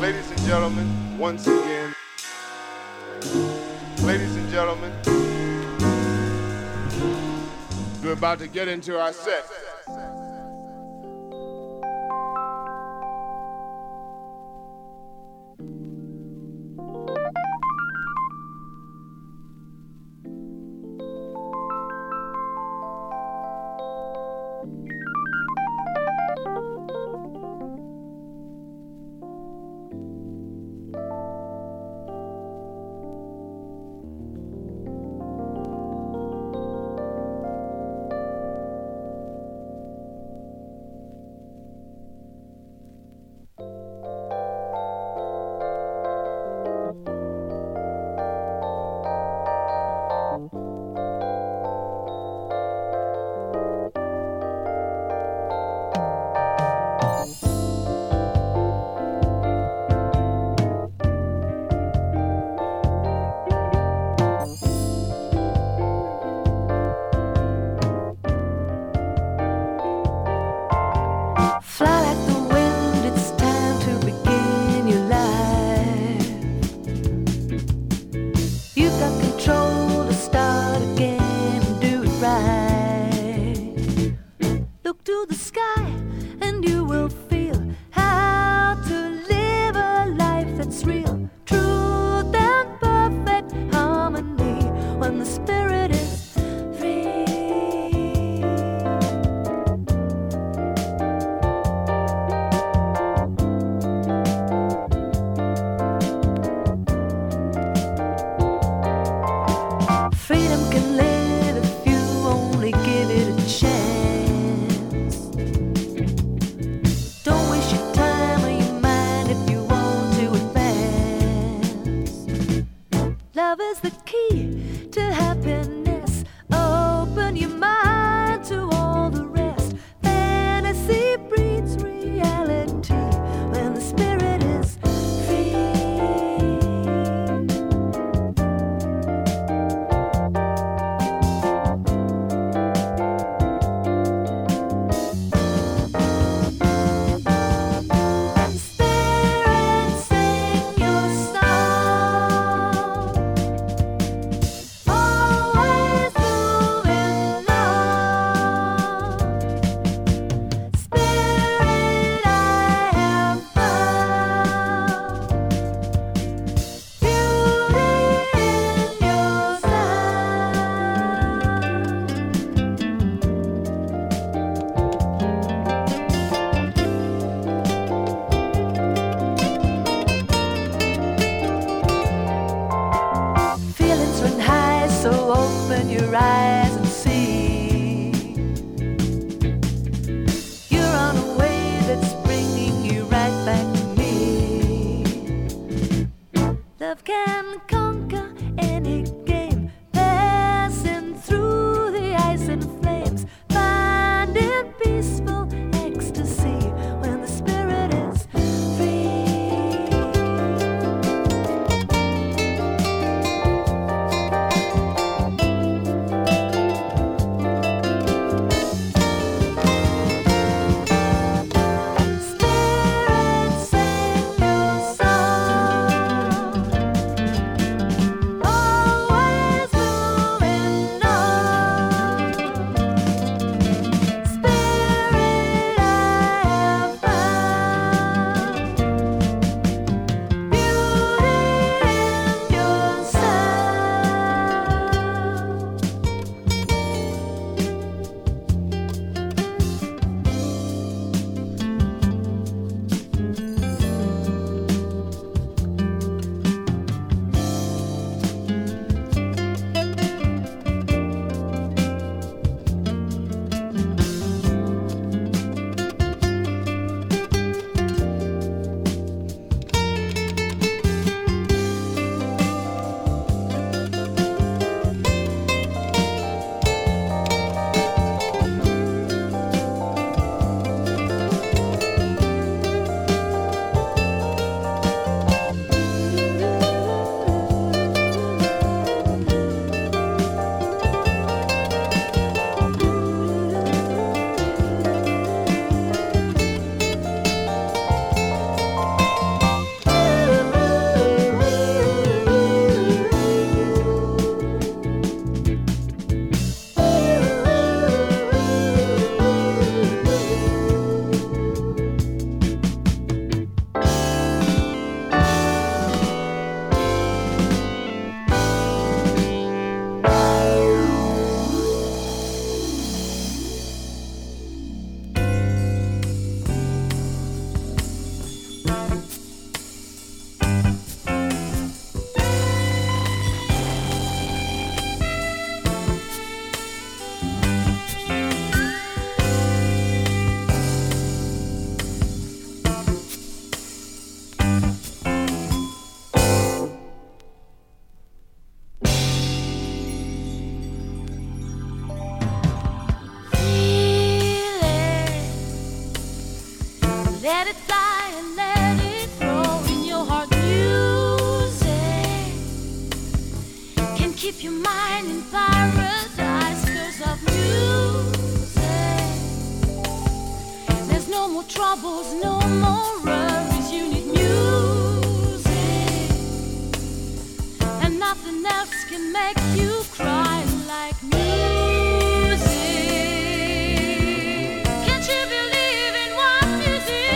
Ladies and gentlemen, once again, ladies and gentlemen, we're about to get into our set.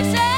Crazy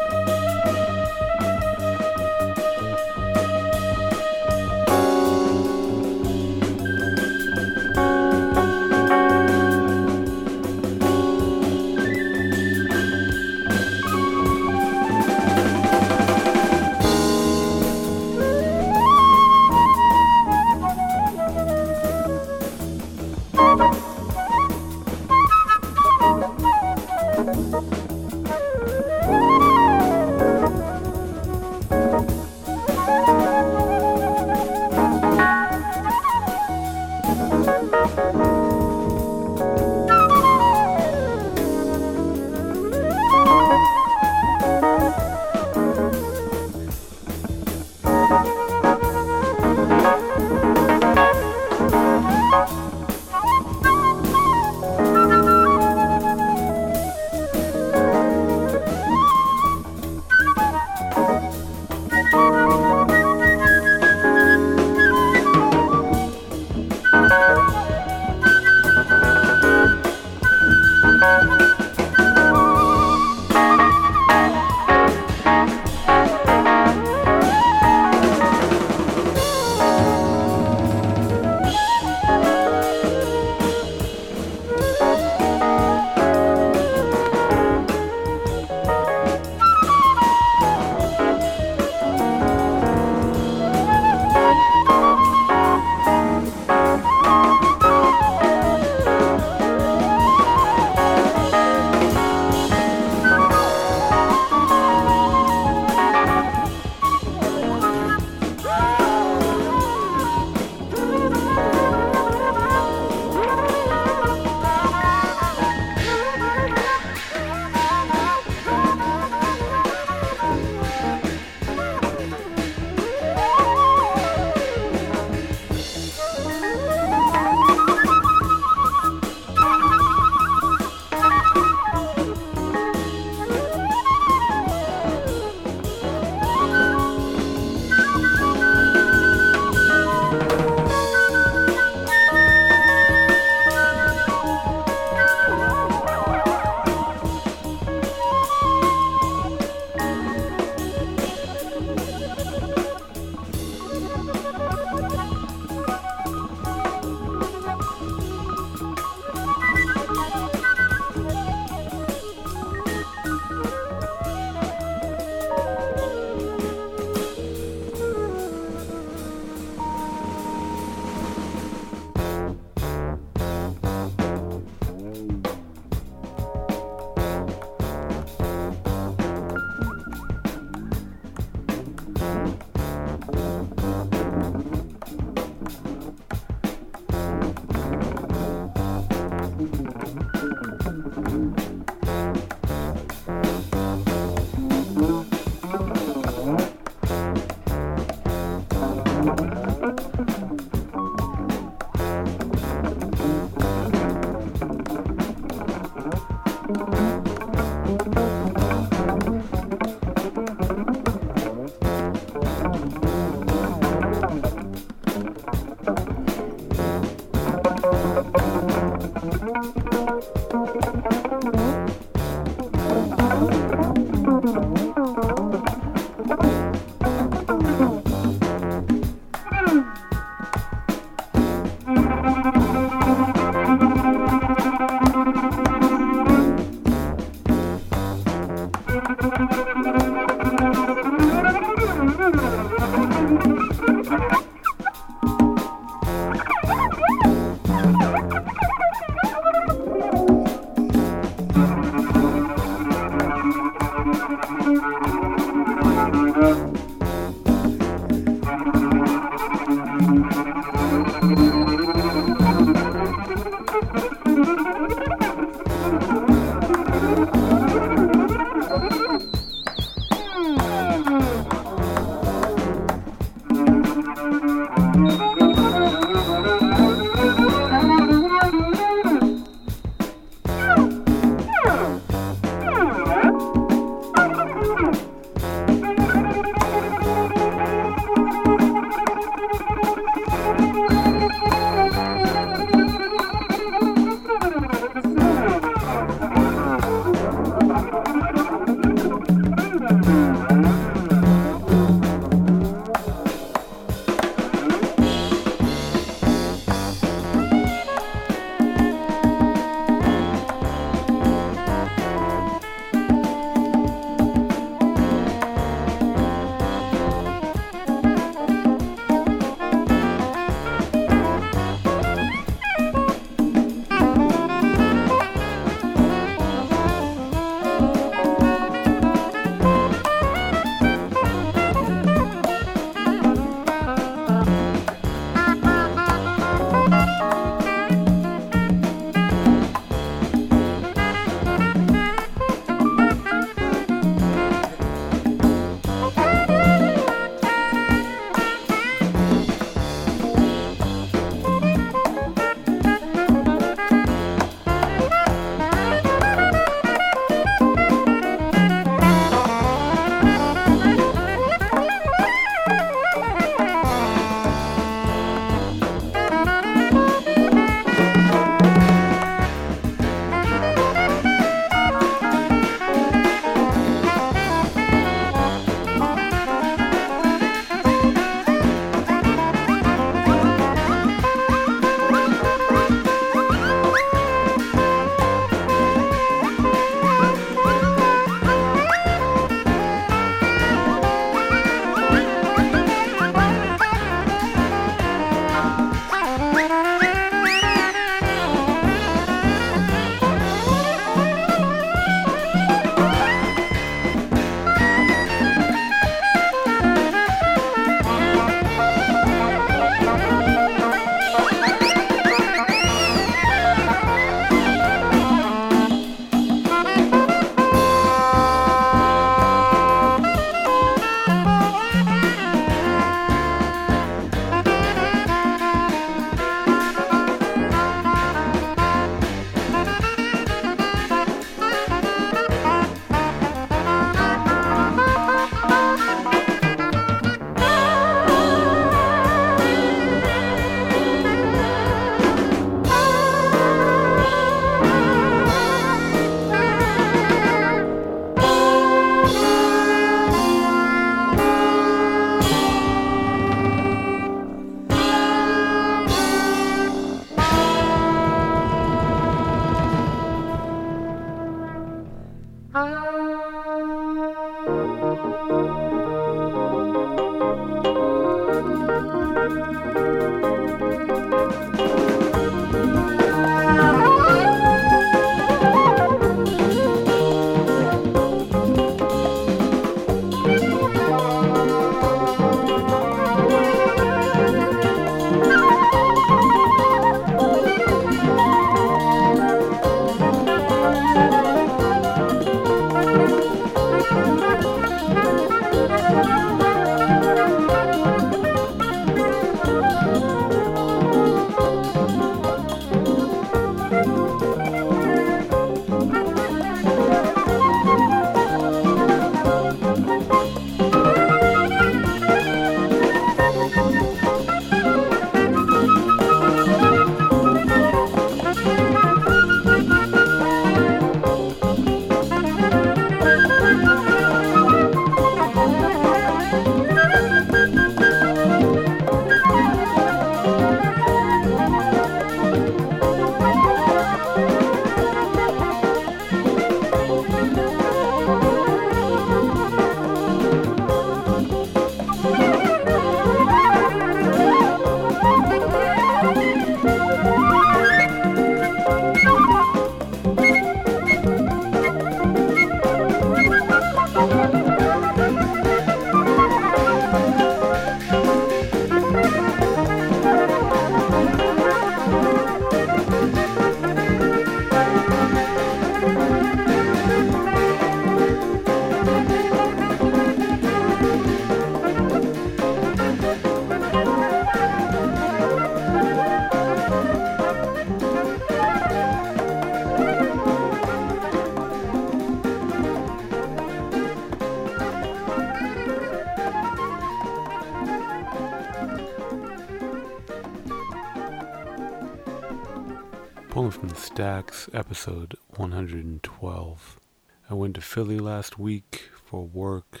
Episode 112. I went to Philly last week for work,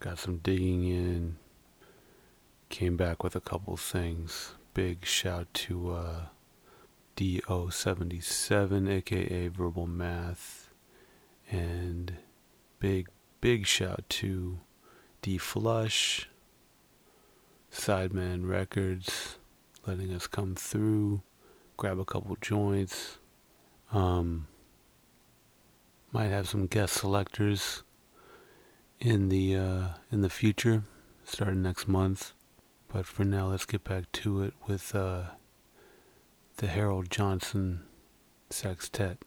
got some digging in, came back with a couple things. Big shout to uh, DO77, aka Verbal Math, and big, big shout to D Flush, Sideman Records, letting us come through, grab a couple joints. Um, might have some guest selectors in the uh, in the future, starting next month. But for now, let's get back to it with uh, the Harold Johnson Sextet.